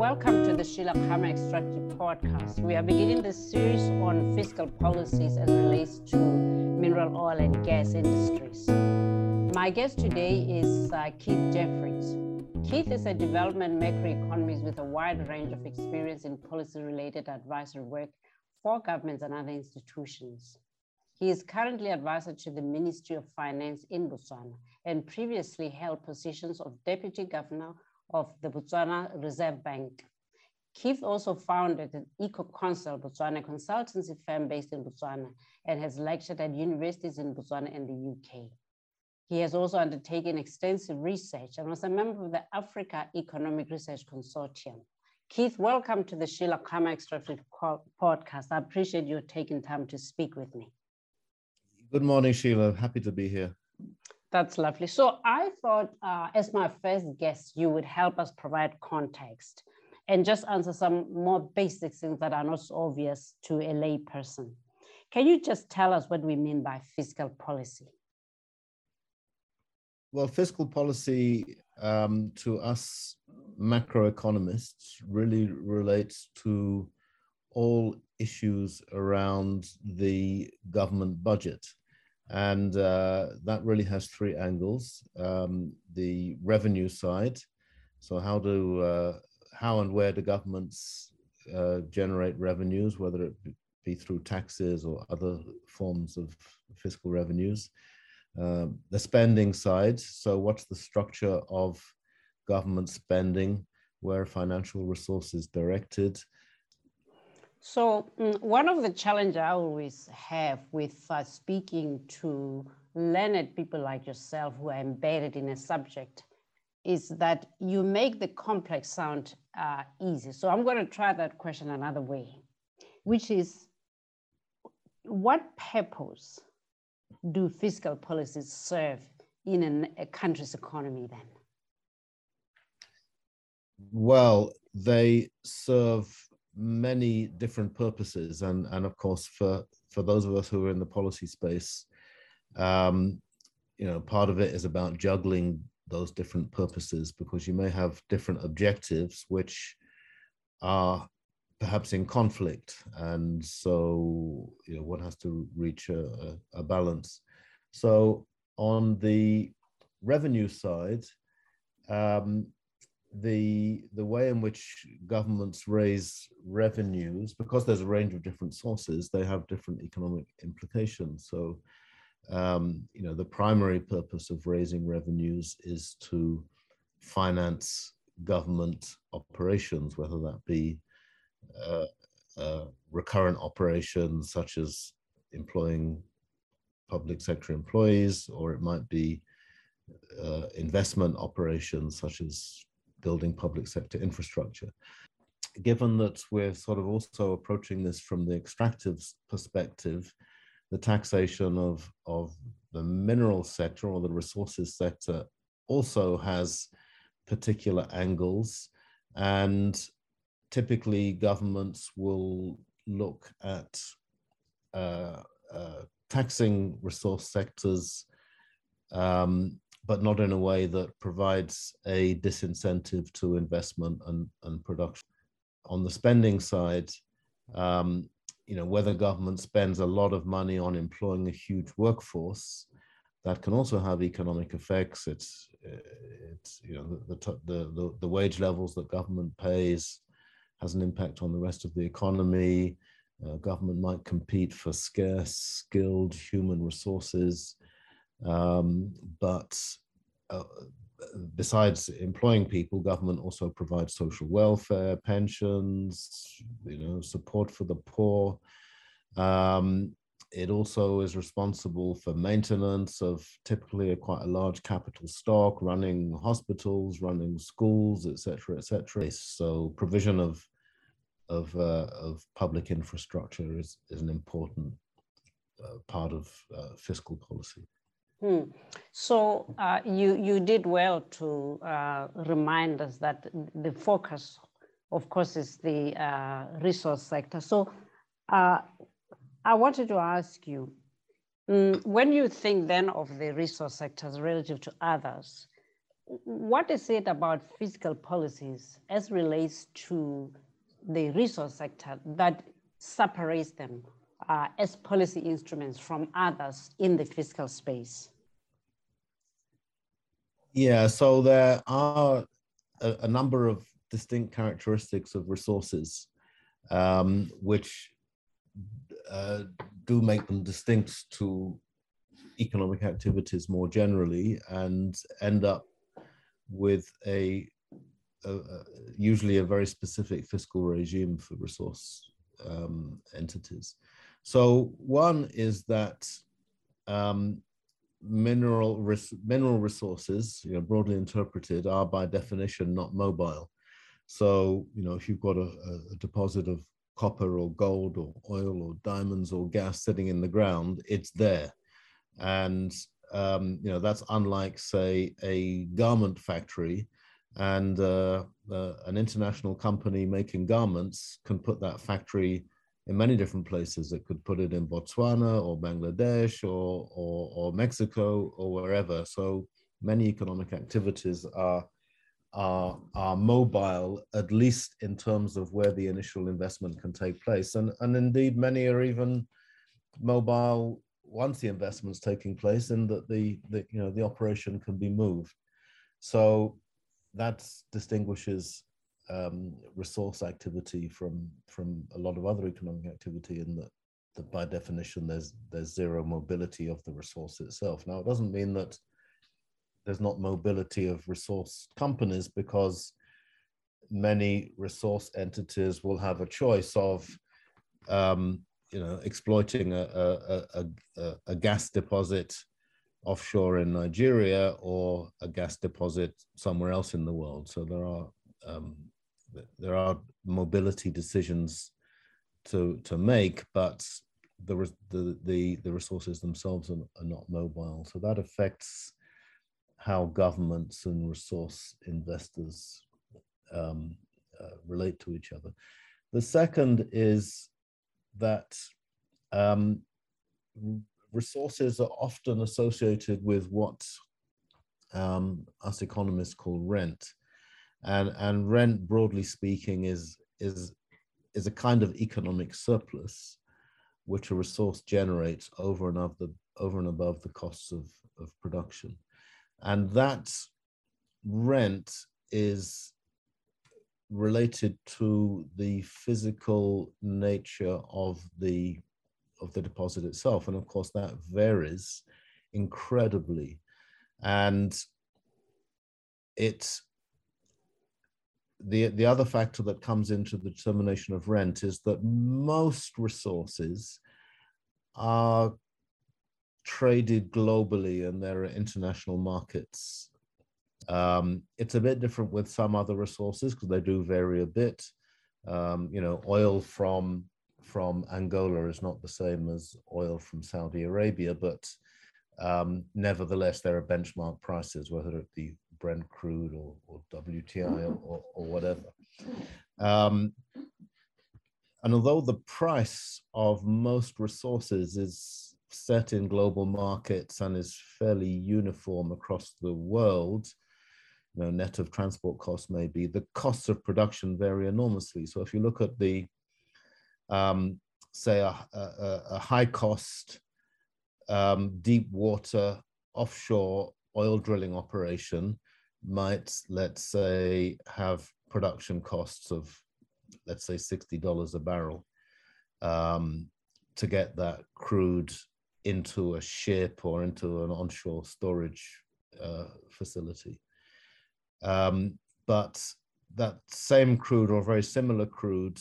Welcome to the Sheila Khama Extractive Podcast. We are beginning the series on fiscal policies as relates to mineral oil and gas industries. My guest today is uh, Keith Jefferies. Keith is a development macroeconomist with a wide range of experience in policy-related advisory work for governments and other institutions. He is currently advisor to the Ministry of Finance in Botswana and previously held positions of Deputy Governor of the Botswana Reserve Bank. Keith also founded an Econsult Botswana consultancy firm based in Botswana and has lectured at universities in Botswana and the UK. He has also undertaken extensive research and was a member of the Africa Economic Research Consortium. Keith, welcome to the Sheila Khama Extractive podcast. I appreciate you taking time to speak with me. Good morning, Sheila. Happy to be here. That's lovely. So I thought, uh, as my first guest, you would help us provide context and just answer some more basic things that are not so obvious to a lay person. Can you just tell us what we mean by fiscal policy? Well, fiscal policy um, to us macroeconomists really relates to all issues around the government budget. And uh, that really has three angles. Um, the revenue side, so how do uh, how and where do governments uh, generate revenues, whether it be through taxes or other forms of fiscal revenues. Um, the spending side, so what's the structure of government spending, where financial resources directed, so mm, one of the challenges I always have with uh, speaking to learned people like yourself who are embedded in a subject is that you make the complex sound uh, easy. So I'm going to try that question another way, which is what purpose do fiscal policies serve in an, a country's economy then? Well, they serve many different purposes. And and of course for for those of us who are in the policy space um, you know part of it is about juggling those different purposes because you may have different objectives which are perhaps in conflict. And so you know one has to reach a, a balance. So on the revenue side um, the the way in which governments raise revenues because there's a range of different sources they have different economic implications. So um, you know the primary purpose of raising revenues is to finance government operations whether that be uh, uh, recurrent operations such as employing public sector employees or it might be uh, investment operations such as building public sector infrastructure. Given that we're sort of also approaching this from the extractive perspective, the taxation of, of the mineral sector or the resources sector also has particular angles. And typically, governments will look at uh, uh, taxing resource sectors um, but not in a way that provides a disincentive to investment and, and production. On the spending side, um, you know, whether government spends a lot of money on employing a huge workforce, that can also have economic effects. It's, it's you know, the, the, the, the wage levels that government pays has an impact on the rest of the economy. Uh, government might compete for scarce, skilled human resources um, but uh, besides employing people, government also provides social welfare, pensions, you know, support for the poor. Um, it also is responsible for maintenance of typically a quite a large capital stock, running hospitals, running schools, etc., etc. So provision of of uh, of public infrastructure is is an important uh, part of uh, fiscal policy. Hmm. So uh, you you did well to uh, remind us that the focus, of course, is the uh, resource sector. So uh, I wanted to ask you, um, when you think then of the resource sectors relative to others, what is it about fiscal policies as relates to the resource sector that separates them uh, as policy instruments from others in the fiscal space? Yeah, so there are a, a number of distinct characteristics of resources um, which uh, do make them distinct to economic activities more generally and end up with a, usually a very specific fiscal regime for resource um, entities. So one is that um, mineral res mineral resources, you know, broadly interpreted, are by definition not mobile. So you know, if you've got a, a deposit of copper or gold or oil or diamonds or gas sitting in the ground, it's there, and um, you know that's unlike say a garment factory and uh, uh, an international company making garments can put that factory in many different places. It could put it in Botswana or Bangladesh or, or, or Mexico or wherever. So many economic activities are, are, are mobile, at least in terms of where the initial investment can take place. And, and indeed, many are even mobile once the investment's taking place and that the, the, you know, the operation can be moved. So that distinguishes um, resource activity from from a lot of other economic activity in that, that by definition there's there's zero mobility of the resource itself. Now it doesn't mean that there's not mobility of resource companies because many resource entities will have a choice of um, you know exploiting a, a, a, a, gas deposit offshore in Nigeria or a gas deposit somewhere else in the world. So there are um, there are mobility decisions to to make, but the the the, the resources themselves are, are not mobile. So that affects how governments and resource investors um, uh, relate to each other. The second is that um, resources are often associated with what um, us economists call rent and and rent broadly speaking is is is a kind of economic surplus which a resource generates over and above the over and above the costs of, of production. And that rent is related to the physical nature of the of the deposit itself. And of course that varies incredibly. And it the, the other factor that comes into the determination of rent is that most resources are traded globally and there are international markets. Um, it's a bit different with some other resources because they do vary a bit. Um, you know, oil from from Angola is not the same as oil from Saudi Arabia, but um, nevertheless, there are benchmark prices, whether it be Brent crude or, or WTI or, or, or whatever. Um, and although the price of most resources is set in global markets and is fairly uniform across the world, you know, net of transport costs maybe, the costs of production vary enormously. So if you look at the, um, say, a, a, a, high cost um, deep water offshore oil drilling operation might, let's say, have production costs of, let's say, $60 a barrel um, to get that crude into a ship or into an onshore storage uh, facility. Um, but that same crude or very similar crude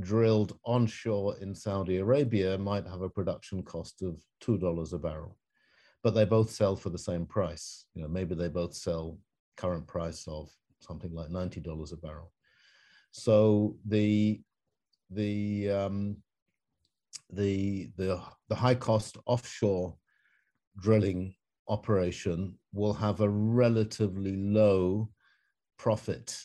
drilled onshore in Saudi Arabia might have a production cost of $2 a barrel, but they both sell for the same price. You know, maybe they both sell current price of something like $90 a barrel. So the, the, um, the, the, the high cost offshore drilling operation will have a relatively low profit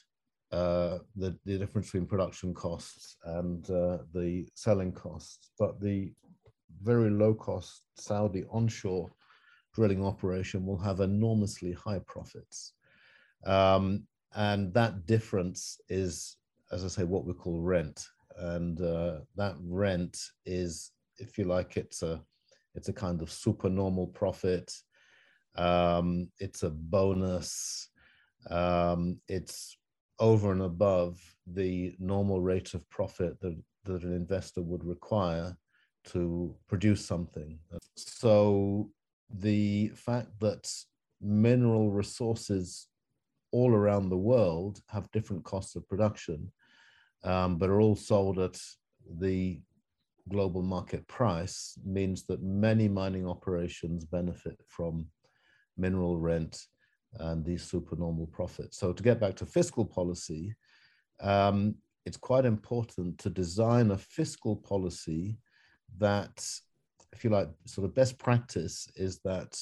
uh, the, the difference between production costs and uh, the selling costs. But the very low cost Saudi onshore drilling operation will have enormously high profits. Um, and that difference is, as I say, what we call rent. And uh, that rent is, if you like, it's a it's a kind of supernormal profit. Um, it's a bonus. Um, it's over and above the normal rate of profit that, that an investor would require to produce something. So the fact that mineral resources all around the world have different costs of production, um, but are all sold at the global market price means that many mining operations benefit from mineral rent and these supernormal profits. So to get back to fiscal policy, um, it's quite important to design a fiscal policy that, if you like, sort of best practice is that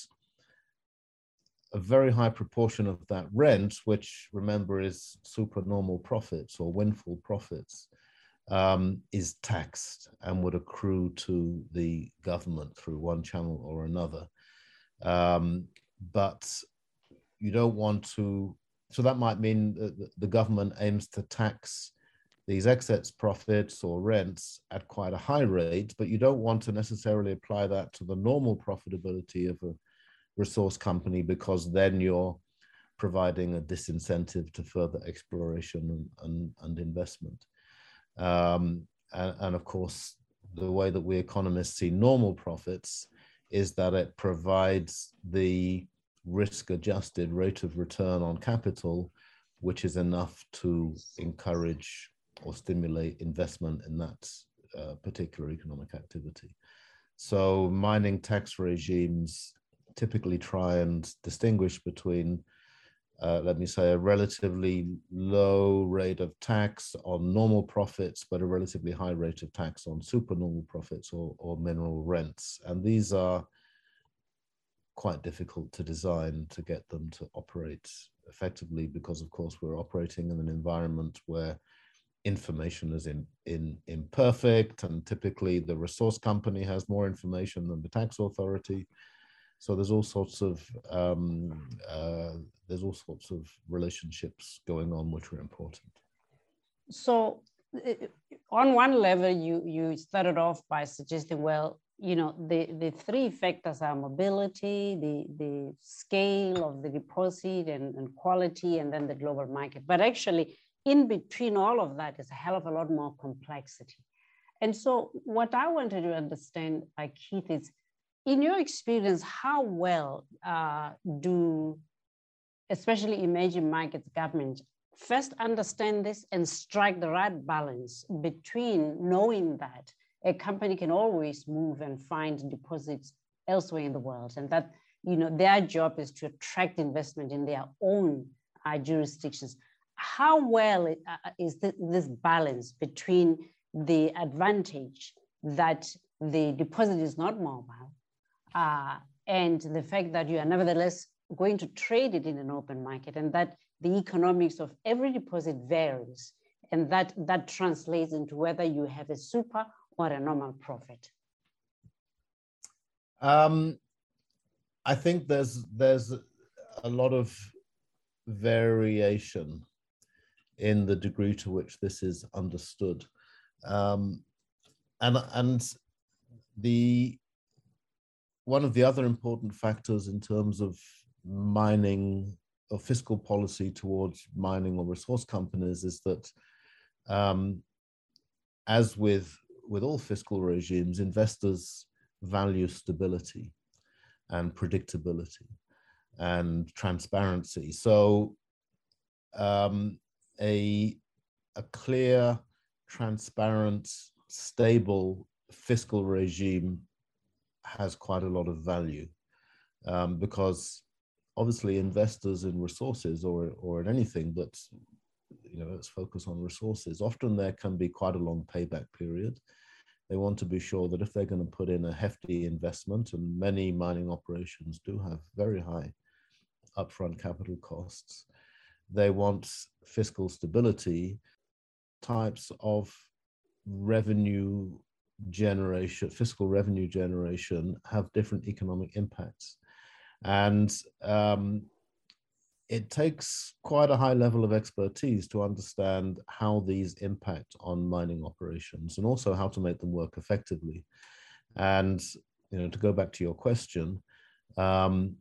a very high proportion of that rent, which remember is supernormal profits or windfall profits, um, is taxed and would accrue to the government through one channel or another. Um, but you don't want to, so that might mean that the government aims to tax these excess profits or rents at quite a high rate, but you don't want to necessarily apply that to the normal profitability of a resource company because then you're providing a disincentive to further exploration and, and, investment. Um, and, and, of course, the way that we economists see normal profits is that it provides the risk adjusted rate of return on capital, which is enough to encourage or stimulate investment in that uh, particular economic activity. So mining tax regimes typically try and distinguish between, uh, let me say, a relatively low rate of tax on normal profits, but a relatively high rate of tax on supernormal profits or, or mineral rents. And these are quite difficult to design to get them to operate effectively because, of course, we're operating in an environment where information is in, in imperfect and typically the resource company has more information than the tax authority so there's all sorts of um, uh, there's all sorts of relationships going on which are important so on one level you you started off by suggesting well you know the the three factors are mobility the the scale of the deposit and, and quality and then the global market but actually in between all of that is a hell of a lot more complexity. And so, what I wanted to understand, uh, Keith, is in your experience, how well uh, do especially emerging markets governments first understand this and strike the right balance between knowing that a company can always move and find deposits elsewhere in the world and that you know their job is to attract investment in their own uh, jurisdictions? How well uh, uh, is this balance between the advantage that the deposit is not mobile uh, and the fact that you are nevertheless going to trade it in an open market and that the economics of every deposit varies and that that translates into whether you have a super or a normal profit um, i think there's there's a lot of variation in the degree to which this is understood. Um, and, and the one of the other important factors in terms of mining or fiscal policy towards mining or resource companies is that um, as with with all fiscal regimes, investors value stability and predictability and transparency. So um, a, a clear, transparent, stable fiscal regime has quite a lot of value um, because obviously investors in resources or, or in anything but you know let's focus on resources often there can be quite a long payback period. They want to be sure that if they're going to put in a hefty investment and many mining operations do have very high upfront capital costs they want fiscal stability, types of revenue generation, fiscal revenue generation have different economic impacts. And um, it takes quite a high level of expertise to understand how these impact on mining operations and also how to make them work effectively. And you know, to go back to your question, um,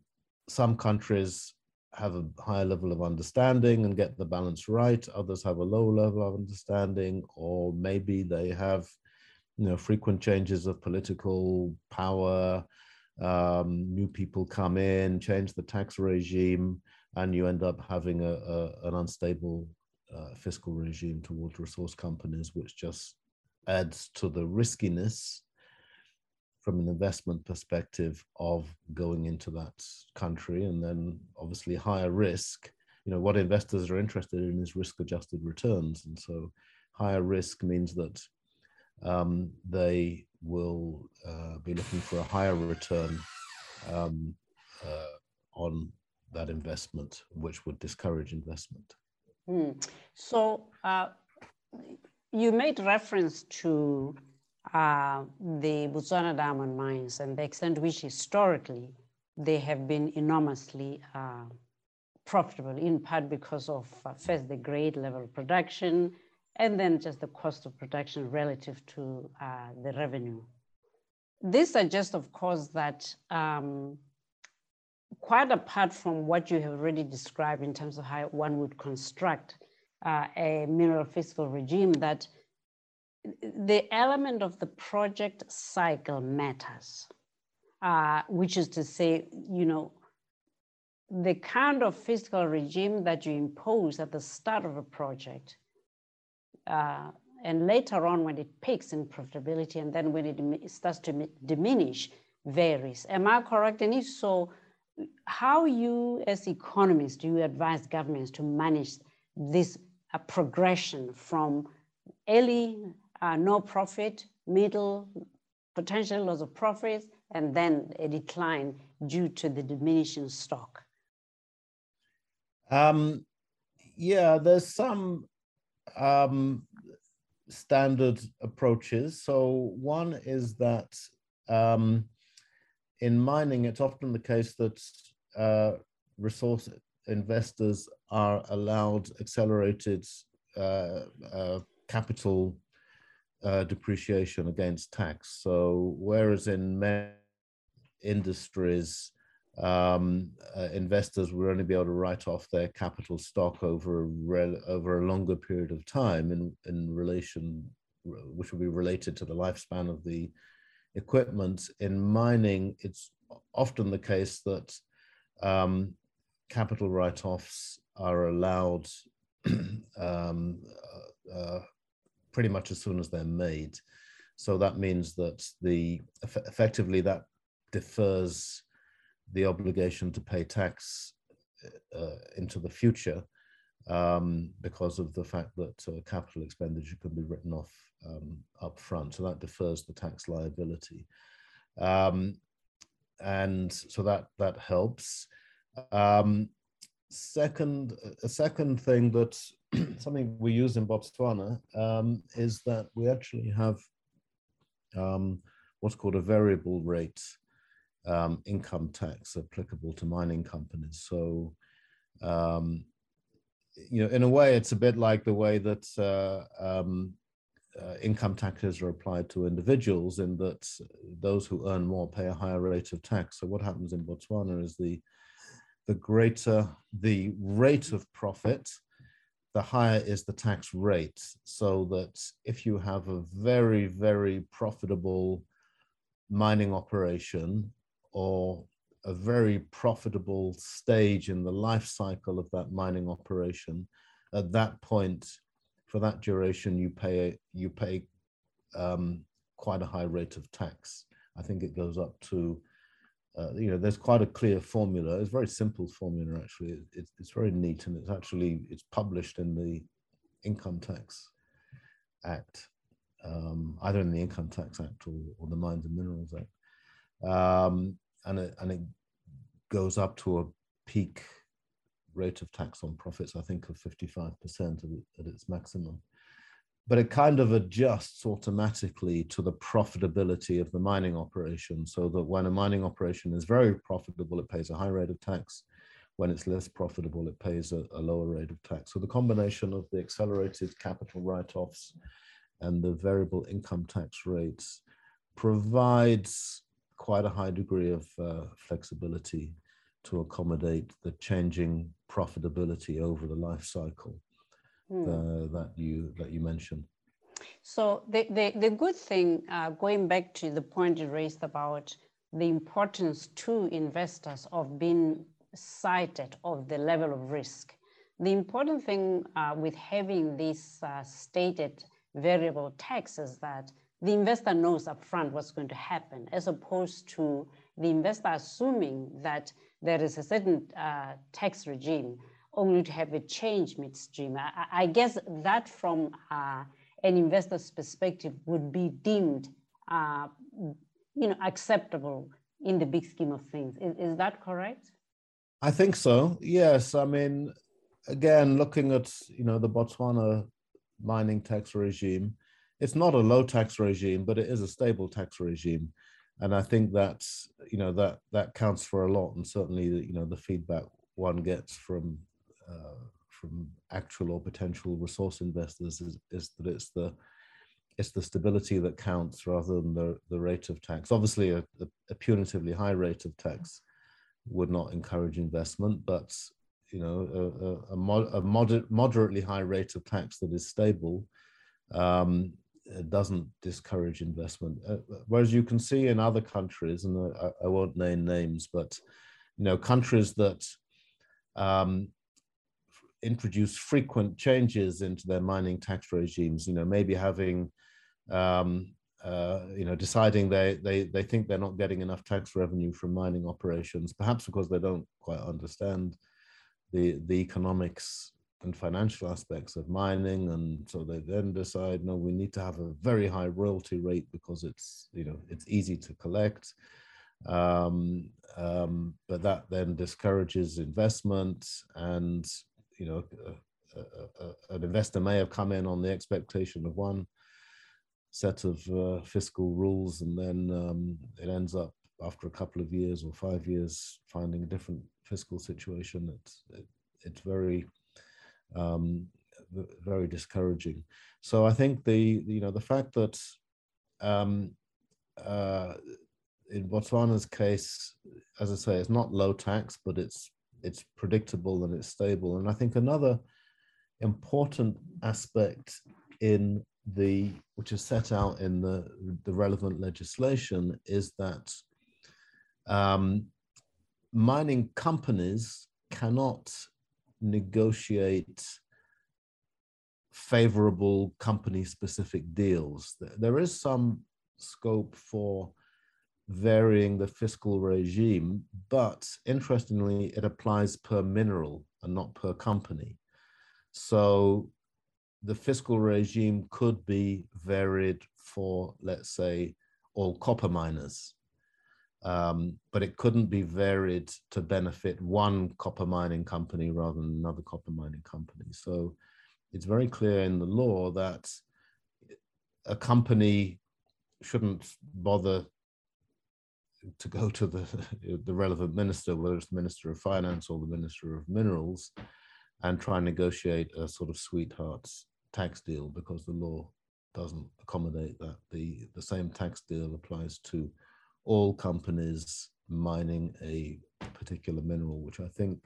some countries have a higher level of understanding and get the balance right. Others have a low level of understanding, or maybe they have, you know, frequent changes of political power. Um, new people come in, change the tax regime, and you end up having a, a an unstable uh, fiscal regime towards resource companies, which just adds to the riskiness from an investment perspective of going into that country and then obviously higher risk you know what investors are interested in is risk adjusted returns and so higher risk means that um, they will uh, be looking for a higher return um, uh, on that investment which would discourage investment mm. so uh, you made reference to uh, the Botswana diamond mines and the extent to which historically they have been enormously uh, profitable, in part because of uh, first the grade level production and then just the cost of production relative to uh, the revenue. This suggests, of course, that um, quite apart from what you have already described in terms of how one would construct uh, a mineral fiscal regime, that the element of the project cycle matters, uh, which is to say, you know, the kind of fiscal regime that you impose at the start of a project uh, and later on when it peaks in profitability and then when it starts to diminish varies. Am I correct? And if so, how you as economists do you advise governments to manage this uh, progression from early uh, no profit, middle, potential loss of profits, and then a decline due to the diminishing stock? Um, yeah, there's some um, standard approaches. So one is that um, in mining, it's often the case that uh, resource investors are allowed accelerated uh, uh, capital uh, depreciation against tax. So whereas in many industries, um, uh, investors will only be able to write off their capital stock over a over a longer period of time in in relation, which will be related to the lifespan of the equipment. In mining, it's often the case that um, capital write-offs are allowed um, uh, uh pretty much as soon as they're made. So that means that the effectively that defers the obligation to pay tax uh, into the future um, because of the fact that uh, capital expenditure can be written off um, up front. So that defers the tax liability. Um, and so that that helps. Um, second, a second thing that something we use in Botswana um, is that we actually have um, what's called a variable rate um, income tax applicable to mining companies. So, um, you know, in a way, it's a bit like the way that uh, um, uh, income taxes are applied to individuals, in that those who earn more pay a higher rate of tax. So, what happens in Botswana is the the greater the rate of profit, the higher is the tax rate. So that if you have a very, very profitable mining operation or a very profitable stage in the life cycle of that mining operation, at that point, for that duration, you pay you pay um, quite a high rate of tax. I think it goes up to uh, you know, there's quite a clear formula. It's a very simple formula, actually. It's, it's very neat, and it's actually it's published in the Income Tax Act, um, either in the Income Tax Act or, or the Mines and Minerals Act, um, and it and it goes up to a peak rate of tax on profits, I think, of 55% at its maximum but it kind of adjusts automatically to the profitability of the mining operation so that when a mining operation is very profitable it pays a high rate of tax when it's less profitable, it pays a, a lower rate of tax. So the combination of the accelerated capital write-offs and the variable income tax rates provides quite a high degree of uh, flexibility to accommodate the changing profitability over the life cycle mm. uh, that you that you mentioned. So the, the, the good thing, uh, going back to the point you raised about the importance to investors of being cited of the level of risk. The important thing uh, with having this uh, stated variable tax is that the investor knows upfront what's going to happen, as opposed to the investor assuming that there is a certain uh, tax regime only to have a change midstream. I, I guess that from uh, an investor's perspective would be deemed uh, you know, acceptable in the big scheme of things. Is, is that correct? I think so. Yes. I mean, again, looking at you know the Botswana mining tax regime, it's not a low tax regime, but it is a stable tax regime, and I think that's you know that that counts for a lot. And certainly, you know, the feedback one gets from uh, from actual or potential resource investors is, is that it's the it's the stability that counts rather than the, the rate of tax. Obviously, a, a, a punitively high rate of tax would not encourage investment, but you know, a, a, mod, a moder- moderately high rate of tax that is stable um, doesn't discourage investment. Uh, whereas you can see in other countries, and I, I, won't name names, but you know, countries that um, introduce frequent changes into their mining tax regimes. You know, maybe having um, uh, you know, deciding they, they, they think they're not getting enough tax revenue from mining operations, perhaps because they don't quite understand the, the economics and financial aspects of mining. And so they then decide, no, we need to have a very high royalty rate because it's, you know, it's easy to collect. Um, um, but that then discourages investment and, you know, an investor may have come in on the expectation of one set of uh, fiscal rules, and then um, it ends up after a couple of years or five years finding a different fiscal situation. It's it, it's very um, very discouraging. So I think the you know the fact that um, uh, in Botswana's case, as I say, it's not low tax, but it's it's predictable and it's stable. And I think another important aspect in the which is set out in the the relevant legislation is that um, mining companies cannot negotiate favorable company specific deals. There is some scope for varying the fiscal regime, but interestingly, it applies per mineral and not per company. So the fiscal regime could be varied for, let's say, all copper miners. Um, but it couldn't be varied to benefit one copper mining company rather than another copper mining company. So it's very clear in the law that a company shouldn't bother to go to the, the relevant minister, whether it's the Minister of Finance or the Minister of Minerals, and try and negotiate a sort of sweetheart's tax deal because the law doesn't accommodate that. The, the same tax deal applies to all companies mining a particular mineral, which I think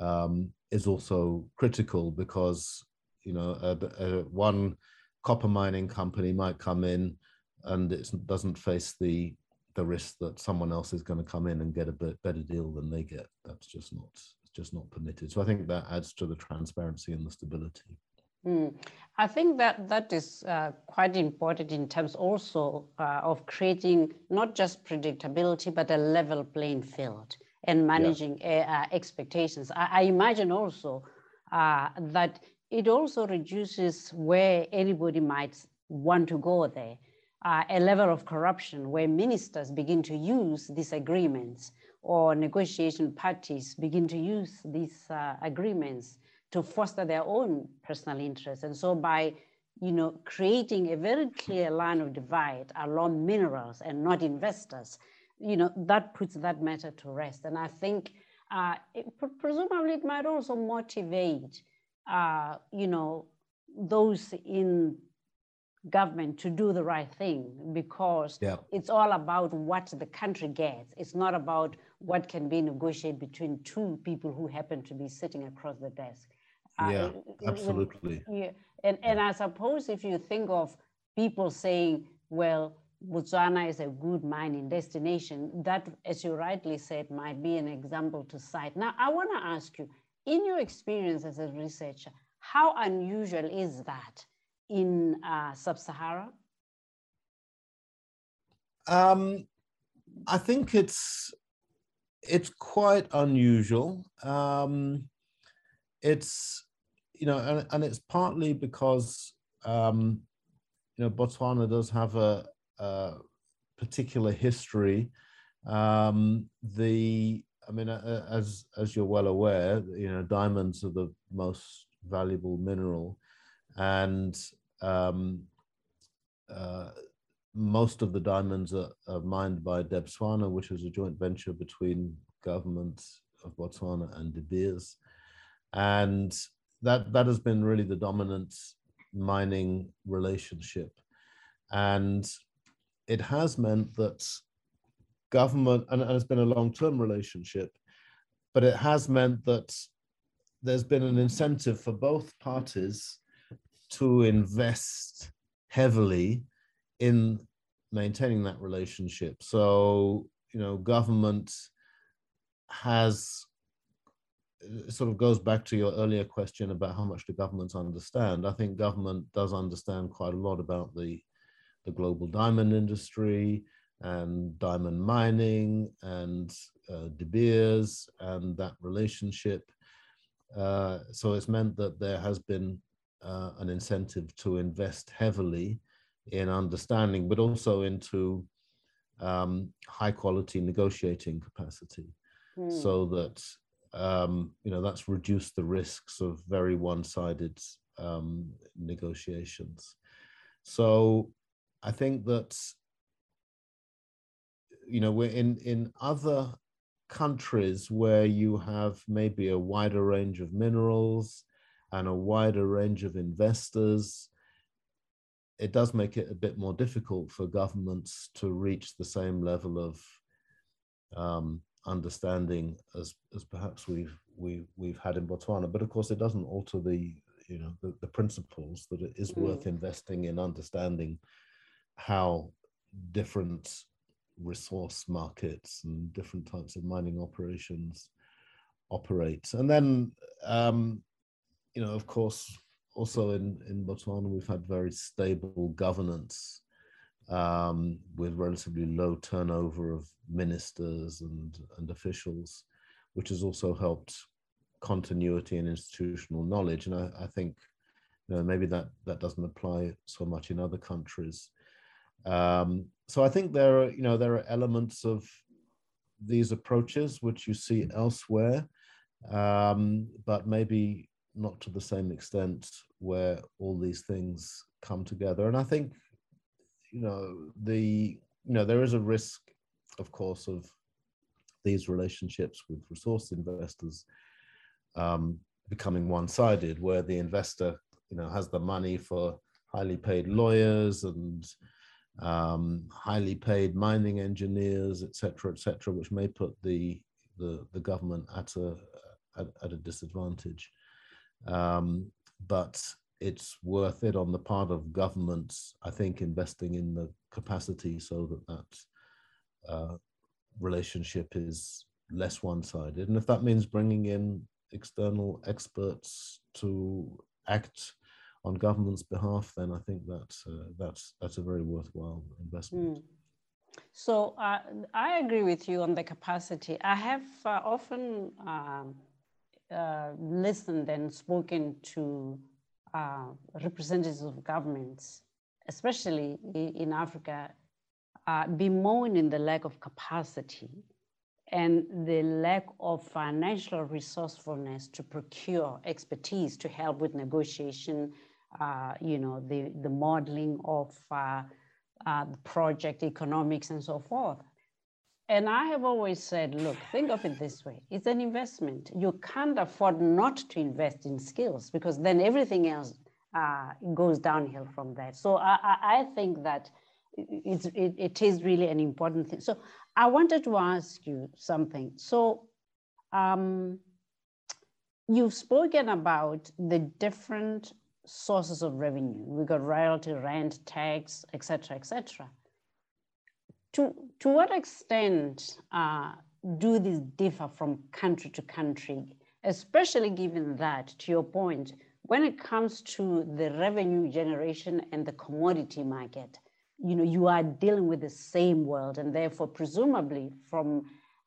um, is also critical because, you know, a, a, one copper mining company might come in and it doesn't face the the risk that someone else is going to come in and get a bit better deal than they get. That's just not just not permitted. So I think that adds to the transparency and the stability. Mm. I think that that is uh, quite important in terms also uh, of creating not just predictability, but a level playing field and managing yeah. uh, expectations. I, I, imagine also uh, that it also reduces where anybody might want to go there. Uh, a level of corruption where ministers begin to use these agreements or negotiation parties begin to use these uh, agreements to foster their own personal interests. And so by you know, creating a very clear line of divide along minerals and not investors, you know, that puts that matter to rest. And I think uh, it, presumably it might also motivate, uh, you know, those in government to do the right thing because yeah. it's all about what the country gets. It's not about what can be negotiated between two people who happen to be sitting across the desk. Yeah, uh, absolutely. yeah. And, and I suppose if you think of people saying, well, Botswana is a good mining destination, that, as you rightly said, might be an example to cite. Now, I want to ask you, in your experience as a researcher, how unusual is that in uh, sub-Sahara? Um, I think it's it's quite unusual. Um, it's you know, and, and it's partly because um, you know Botswana does have a, a particular history. Um, the I mean, as as you're well aware, you know, diamonds are the most valuable mineral, and um, uh, most of the diamonds are, are, mined by Debswana, which is a joint venture between government of Botswana and De Beers. And that, that has been really the dominant mining relationship. And it has meant that government, and, and it's been a long-term relationship, but it has meant that there's been an incentive for both parties to invest heavily in maintaining that relationship. So, you know, government has sort of goes back to your earlier question about how much do governments understand. I think government does understand quite a lot about the the global diamond industry and diamond mining and uh, De Beers and that relationship. Uh, so it's meant that there has been uh, an incentive to invest heavily in understanding, but also into um, high quality negotiating capacity, mm. so that um, you know that's reduced the risks of very one-sided um, negotiations. So I think that you know we're in in other countries where you have maybe a wider range of minerals and a wider range of investors, it does make it a bit more difficult for governments to reach the same level of um, understanding as, as perhaps we've, we, we've had in Botswana. But of course, it doesn't alter the, you know, the, the principles that it is mm. worth investing in understanding how different resource markets and different types of mining operations operate. And then um, you know, of course, also in, in Botswana, we've had very stable governance um, with relatively low turnover of ministers and, and officials, which has also helped continuity and institutional knowledge. And I, I think you know, maybe that, that doesn't apply so much in other countries. Um, so I think there are, you know, there are elements of these approaches which you see elsewhere, um, but maybe not to the same extent where all these things come together. And I think, you know, the you know there is a risk, of course, of these relationships with resource investors um, becoming one-sided, where the investor, you know, has the money for highly paid lawyers and um, highly paid mining engineers, et cetera, et cetera, which may put the the, the government at a at, at a disadvantage. Um, but it's worth it on the part of governments, I think, investing in the capacity so that that uh, relationship is less one-sided. And if that means bringing in external experts to act on government's behalf, then I think that's uh, that's that's a very worthwhile investment. Mm. So uh, I agree with you on the capacity. I have uh, often um, uh, listened and spoken to uh, representatives of governments, especially in Africa, uh, bemoaning the lack of capacity and the lack of financial resourcefulness to procure expertise to help with negotiation, uh, you know, the, the modeling of uh, uh, the project economics and so forth. And I have always said, look, think of it this way it's an investment. You can't afford not to invest in skills because then everything else uh, goes downhill from that. So I, I think that it's, it, it is really an important thing. So I wanted to ask you something. So um, you've spoken about the different sources of revenue. We got royalty, rent, tax, etc., etc. To, to what extent uh, do these differ from country to country, especially given that, to your point, when it comes to the revenue generation and the commodity market, you know, you are dealing with the same world, and therefore, presumably, from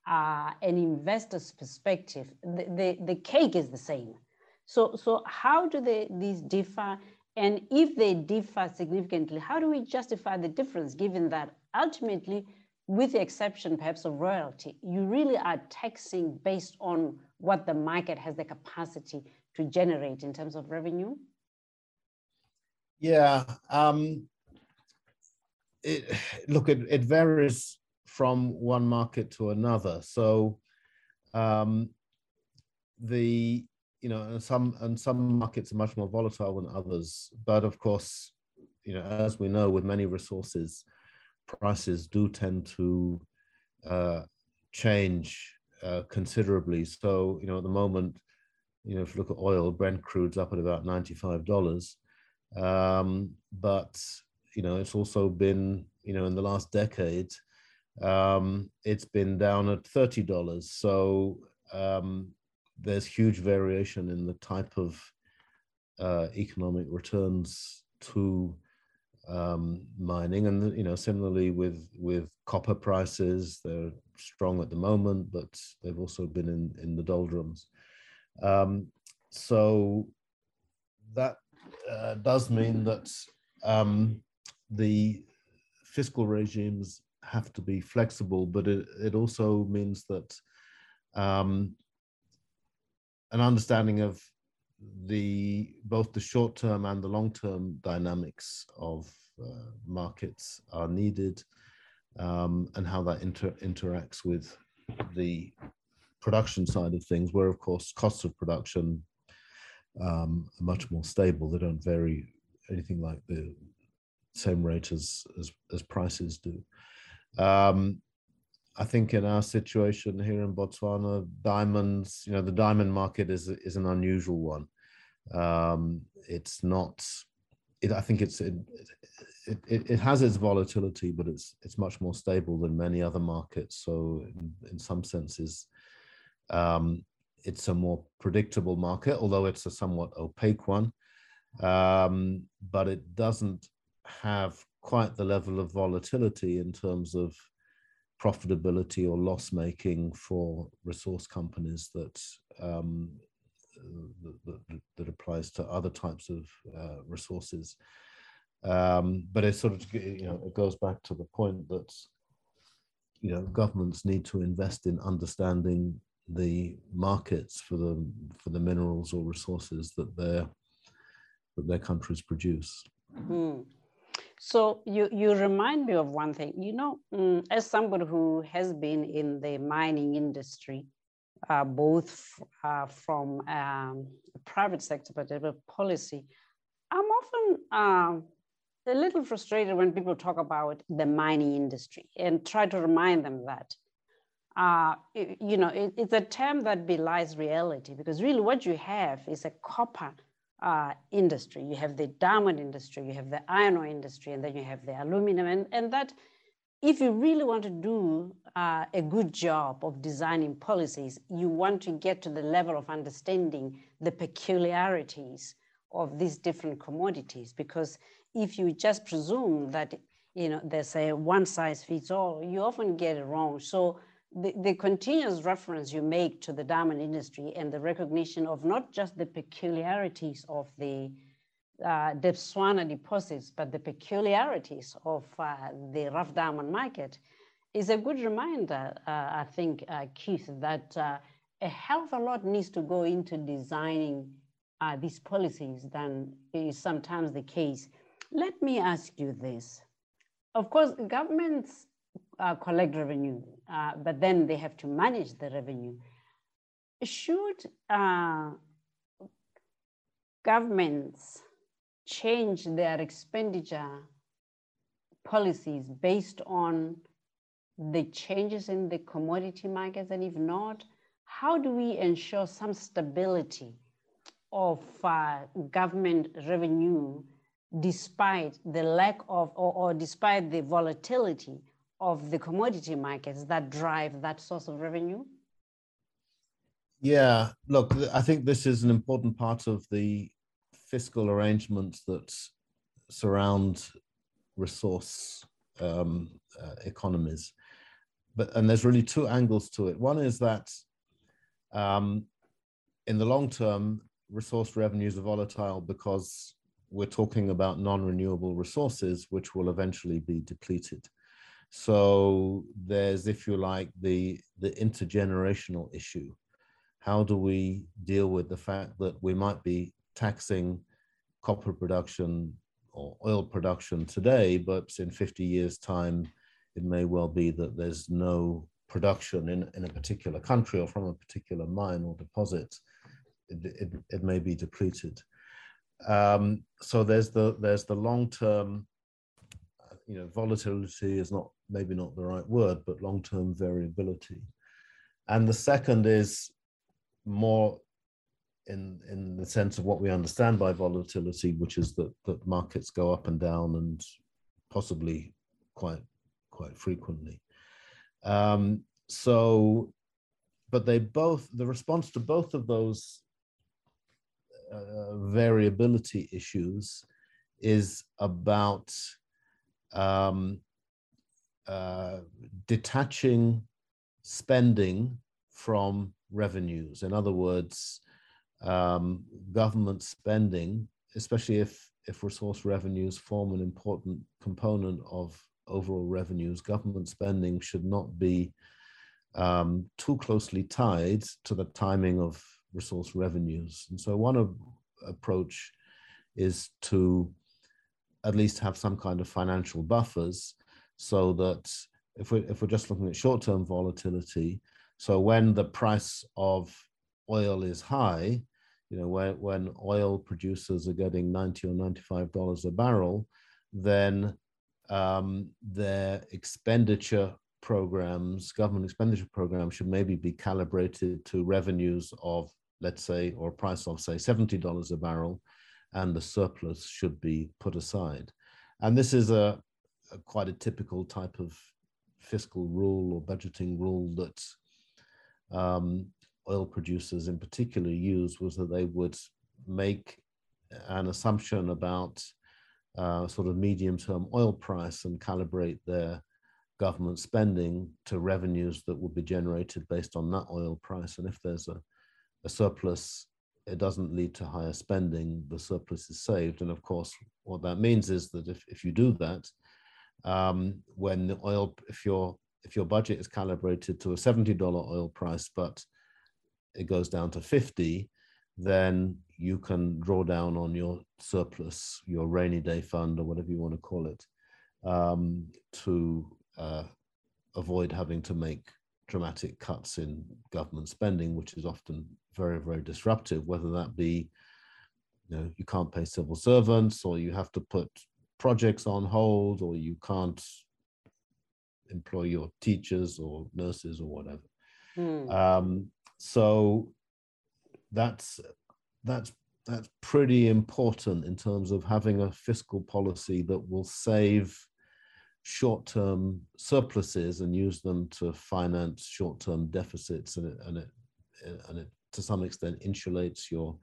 uh, an investor's perspective, the, the, the cake is the same. So, so how do they, these differ? And if they differ significantly, how do we justify the difference, given that ultimately, with the exception perhaps of royalty, you really are taxing based on what the market has the capacity to generate in terms of revenue? Yeah. Um, it, look, it, it varies from one market to another. So um, the you know some and some markets are much more volatile than others. But of course, you know as we know, with many resources, prices do tend to uh, change uh, considerably. So you know at the moment, you know if you look at oil, Brent crude's up at about ninety five dollars. Um, but you know, it's also been, you know, in the last decade, um, it's been down at thirty dollars. So um, there's huge variation in the type of uh, economic returns to um, mining, and you know, similarly with with copper prices, they're strong at the moment, but they've also been in in the doldrums. Um, so that uh, does mean that um, the fiscal regimes have to be flexible, but it, it also means that um, an understanding of the both the short term and the long term dynamics of uh, markets are needed um, and how that inter interacts with the production side of things, where of course costs of production um, are much more stable. They don't vary anything like the same rate as as, as prices do. Um, I think in our situation here in Botswana, diamonds, you know, the diamond market is is an unusual one. Um, it's not. It, I think it's it, it, it has its volatility, but it's it's much more stable than many other markets. So in, in some senses, um, it's a more predictable market, although it's a somewhat opaque one. Um, but it doesn't have quite the level of volatility in terms of profitability or loss making for resource companies that um, that, that, applies to other types of uh, resources. Um, but it sort of you know it goes back to the point that you know governments need to invest in understanding the markets for the for the minerals or resources that their that their countries produce. Mm. So you, you remind me of one thing, you know, mm, as somebody who has been in the mining industry, uh, both uh, from um, private sector, but policy, I'm often um, a little frustrated when people talk about the mining industry and try to remind them that, uh, it, you know, it, it's a term that belies reality because really what you have is a copper uh, industry. You have the diamond industry, you have the iron ore industry, and then you have the aluminum. And, and that, if you really want to do uh, a good job of designing policies, you want to get to the level of understanding the peculiarities of these different commodities. Because if you just presume that you know there's a one size fits all, you often get it wrong. So the, the continuous reference you make to the diamond industry and the recognition of not just the peculiarities of the uh, Debswana deposits, but the peculiarities of uh, the rough diamond market is a good reminder, uh, I think, uh, Keith, that uh, a hell of a lot needs to go into designing uh, these policies than is sometimes the case. Let me ask you this. Of course, governments uh, collect revenue, uh, but then they have to manage the revenue. Should uh, governments change their expenditure policies based on the changes in the commodity markets? And if not, how do we ensure some stability of uh, government revenue despite the lack of, or, or despite the volatility of the commodity markets that drive that source of revenue? Yeah, look, I think this is an important part of the fiscal arrangements that surround resource um, uh, economies. But and there's really two angles to it. One is that um, in the long term, resource revenues are volatile because we're talking about non-renewable resources, which will eventually be depleted. So there's, if you like, the the intergenerational issue. How do we deal with the fact that we might be taxing copper production or oil production today, but in 50 years' time, it may well be that there's no production in, in a particular country or from a particular mine or deposit. It, it, it may be depleted. Um, so there's the there's the long term, you know, volatility is not maybe not the right word, but long term variability. And the second is more in in the sense of what we understand by volatility, which is that that markets go up and down and possibly quite quite frequently. Um, so, but they both the response to both of those uh, variability issues is about um, uh, detaching spending from revenues. In other words, um, government spending, especially if, if resource revenues form an important component of overall revenues, government spending should not be um, too closely tied to the timing of resource revenues. And so one of, approach is to at least have some kind of financial buffers so that if we if we're just looking at short-term volatility, so when the price of oil is high, you know, when, when oil producers are getting 90 or 95 dollars a barrel, then um, their expenditure programs, government expenditure programs should maybe be calibrated to revenues of let's say, or price of, say, $70 a barrel, and the surplus should be put aside. And this is a, a quite a typical type of fiscal rule or budgeting rule that um, oil producers in particular use was that they would make an assumption about uh, sort of medium term oil price and calibrate their government spending to revenues that would be generated based on that oil price. And if there's a a surplus, it doesn't lead to higher spending, the surplus is saved. And of course, what that means is that if, if you do that, um, when the oil, if your if your budget is calibrated to a $70 oil price, but it goes down to 50, then you can draw down on your surplus, your rainy day fund, or whatever you want to call it, um, to uh, avoid having to make dramatic cuts in government spending, which is often very, very disruptive, whether that be, you know, you can't pay civil servants or you have to put projects on hold or you can't employ your teachers or nurses or whatever. Mm. Um, so that's that's that's pretty important in terms of having a fiscal policy that will save short-term surpluses and use them to finance short-term deficits and it, and it and it to some extent insulates your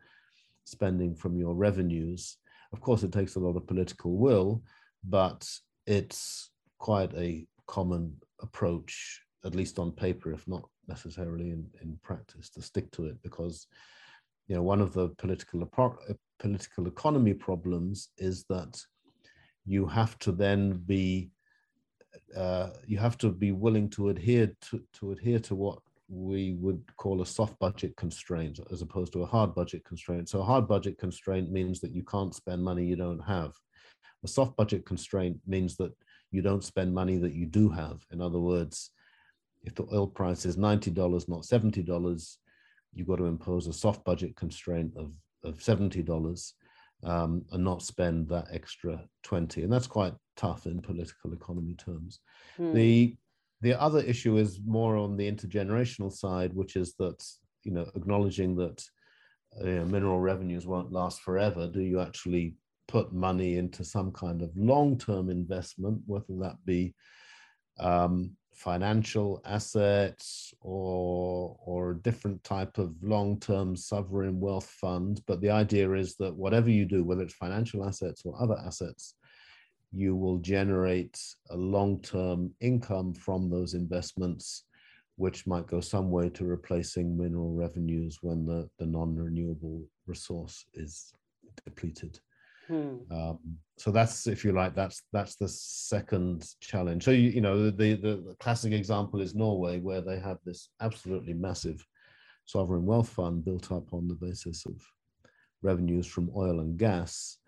spending from your revenues of course it takes a lot of political will but it's quite a common approach at least on paper if not necessarily in, in practice to stick to it because you know one of the political political economy problems is that you have to then be uh, you have to be willing to adhere to, to adhere to what we would call a soft budget constraint as opposed to a hard budget constraint. So a hard budget constraint means that you can't spend money you don't have. A soft budget constraint means that you don't spend money that you do have. In other words, if the oil price is $90, not $70, you've got to impose a soft budget constraint of, of $70 um, and not spend that extra 20. And that's quite tough in political economy terms. Hmm. The, the other issue is more on the intergenerational side, which is that, you know, acknowledging that uh, mineral revenues won't last forever. Do you actually put money into some kind of long-term investment, whether that be um, financial assets or or a different type of long-term sovereign wealth fund. But the idea is that whatever you do, whether it's financial assets or other assets, you will generate a long-term income from those investments, which might go some way to replacing mineral revenues when the, the non-renewable resource is depleted. Hmm. Um, so that's, if you like, that's that's the second challenge. So you, you know, the, the, the classic example is Norway, where they have this absolutely massive sovereign wealth fund built up on the basis of revenues from oil and gas,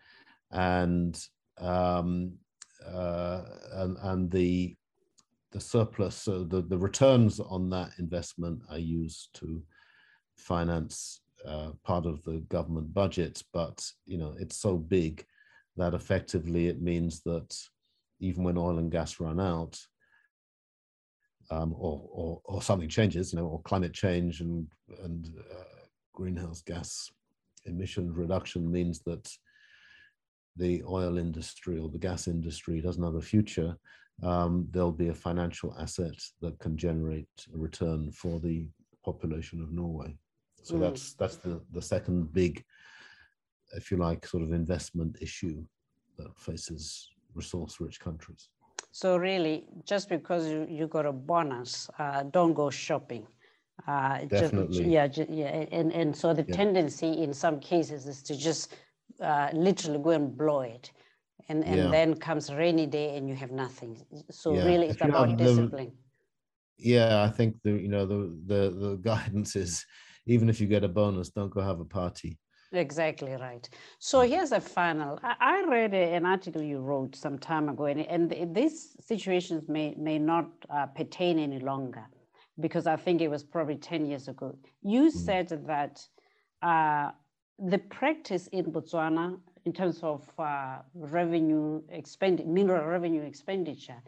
and um, uh, and and the the surplus, so the the returns on that investment are used to finance uh, part of the government budget, but you know it's so big that effectively it means that even when oil and gas run out, um, or, or, or something changes, you know, or climate change and and uh, greenhouse gas emission reduction means that the oil industry or the gas industry doesn't have a future, um, there'll be a financial asset that can generate a return for the population of Norway. So mm. that's that's the, the second big, if you like, sort of investment issue that faces resource-rich countries. So really, just because you, you got a bonus, uh, don't go shopping. Uh, Definitely. Just, yeah, just, yeah, and and so the yeah. tendency in some cases is to just uh, literally go and blow it, and and yeah. then comes rainy day and you have nothing. So yeah. really, it's about discipline. Yeah, I think the you know the the the guidance is even if you get a bonus, don't go have a party. Exactly right. So here's a final. I, read an article you wrote some time ago, and, and these situations may may not uh, pertain any longer, because I think it was probably ten years ago. You mm. said that uh, the practice in Botswana, in terms of uh, revenue expend mineral revenue expenditure,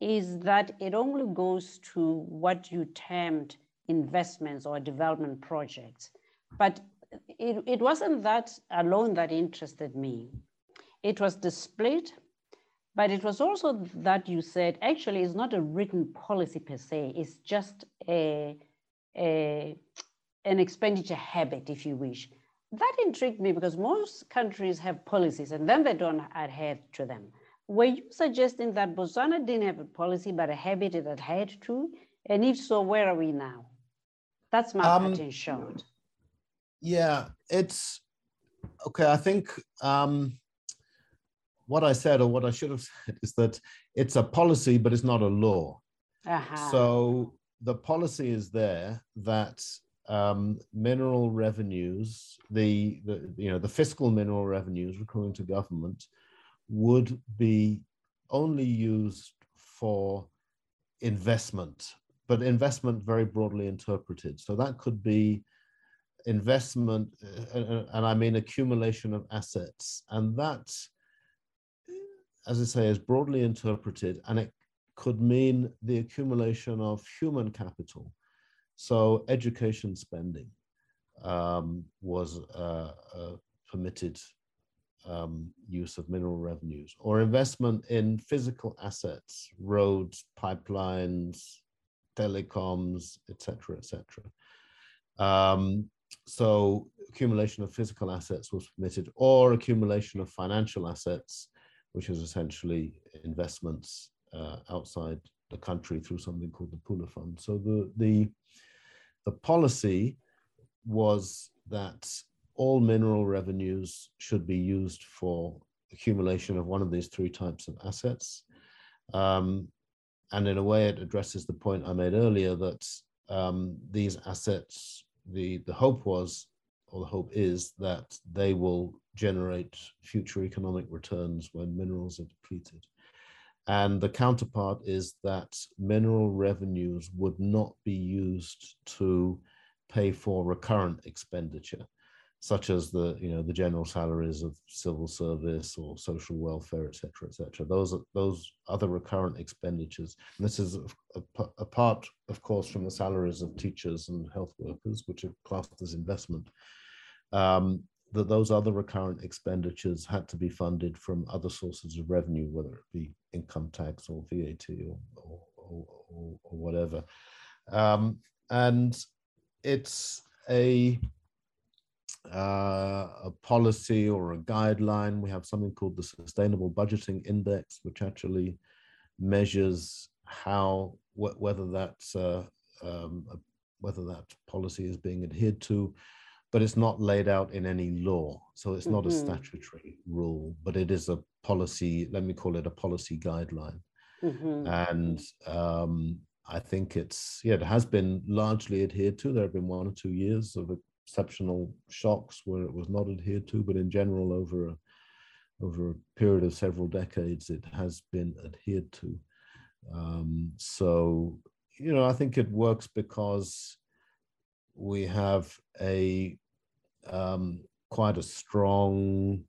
is that it only goes to what you termed investments or development projects. But it, it wasn't that alone that interested me. It was the split, but it was also that you said actually it's not a written policy per se, it's just a, a, an expenditure habit, if you wish. That intrigued me because most countries have policies and then they don't adhere to them. Were you suggesting that Botswana didn't have a policy but a habit it adhered to? And if so, where are we now? That's my um, in short. Yeah, it's okay. I think um, what I said, or what I should have said, is that it's a policy, but it's not a law. Uh-huh. So the policy is there that um, mineral revenues, the, the you know the fiscal mineral revenues accruing to government, would be only used for investment but investment very broadly interpreted. So that could be investment, uh, uh, and I mean accumulation of assets. And that, as I say, is broadly interpreted, and it could mean the accumulation of human capital. So education spending um, was uh, permitted um, use of mineral revenues, or investment in physical assets, roads, pipelines, telecoms, etc., etc. Um, so accumulation of physical assets was permitted, or accumulation of financial assets, which is essentially investments uh, outside the country through something called the Pula Fund. So the the the policy was that all mineral revenues should be used for accumulation of one of these three types of assets. Um, and in a way it addresses the point I made earlier that um, these assets, the, the hope was, or the hope is that they will generate future economic returns when minerals are depleted. And the counterpart is that mineral revenues would not be used to pay for recurrent expenditure, such as the you know the general salaries of civil service or social welfare, etc., etc. Those are those other recurrent expenditures. And this is apart, of course, from the salaries of teachers and health workers, which are classed as investment. Um, that those other recurrent expenditures had to be funded from other sources of revenue, whether it be income tax or VAT or, or, or, or whatever. Um, and it's a, uh, a policy or a guideline. We have something called the Sustainable Budgeting Index, which actually measures how wh whether that's uh, um, whether that policy is being adhered to but it's not laid out in any law. So it's not mm-hmm. a statutory rule, but it is a policy, let me call it a policy guideline. Mm-hmm. And um, I think it's, yeah, it has been largely adhered to. There have been one or two years of exceptional shocks where it was not adhered to, but in general, over a, over a period of several decades, it has been adhered to. Um, so, you know, I think it works because we have a um, quite a strong,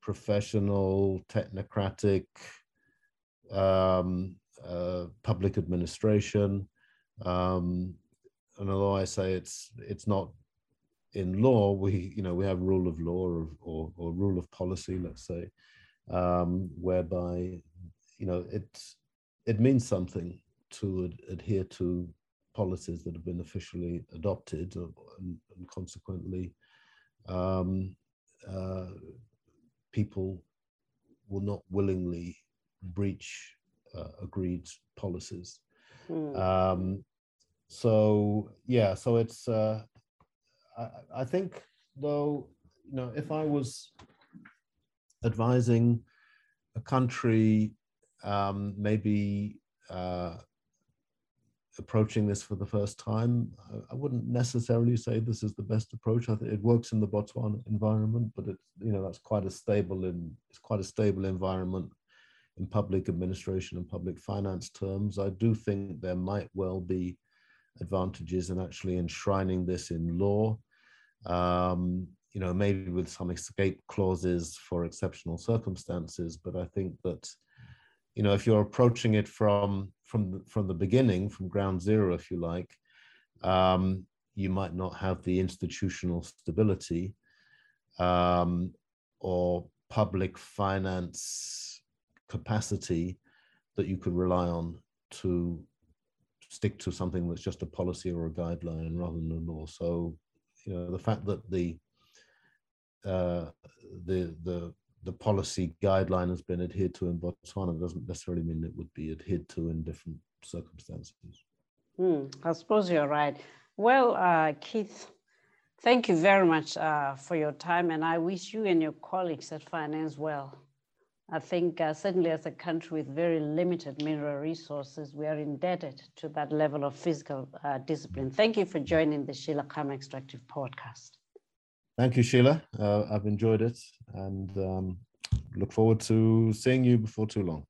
professional, technocratic um, uh, public administration. Um, and although I say it's it's not in law, we you know we have rule of law or or, or rule of policy, let's say, um, whereby you know it it means something to ad adhere to policies that have been officially adopted and, and consequently um, uh, people will not willingly breach uh, agreed policies. Mm. Um, so yeah, so it's uh, I, I think though you know if I was advising a country um, maybe uh, approaching this for the first time, I, wouldn't necessarily say this is the best approach. I think it works in the Botswana environment, but it's you know that's quite a stable in it's quite a stable environment in public administration and public finance terms. I do think there might well be advantages in actually enshrining this in law. Um, you know, maybe with some escape clauses for exceptional circumstances, but I think that you know if you're approaching it from from from the beginning from ground zero if you like um, you might not have the institutional stability um, or public finance capacity that you could rely on to stick to something that's just a policy or a guideline rather than a law. So you know the fact that the uh, the the the policy guideline has been adhered to in Botswana doesn't necessarily mean it would be adhered to in different circumstances. Hmm, I suppose you're right. Well, uh, Keith, thank you very much uh, for your time, and I wish you and your colleagues at Finance well. I think uh, certainly as a country with very limited mineral resources, we are indebted to that level of physical uh, discipline. Thank you for joining the Sheila Extractive podcast. Thank you, Sheila. Uh, I've enjoyed it and um, look forward to seeing you before too long.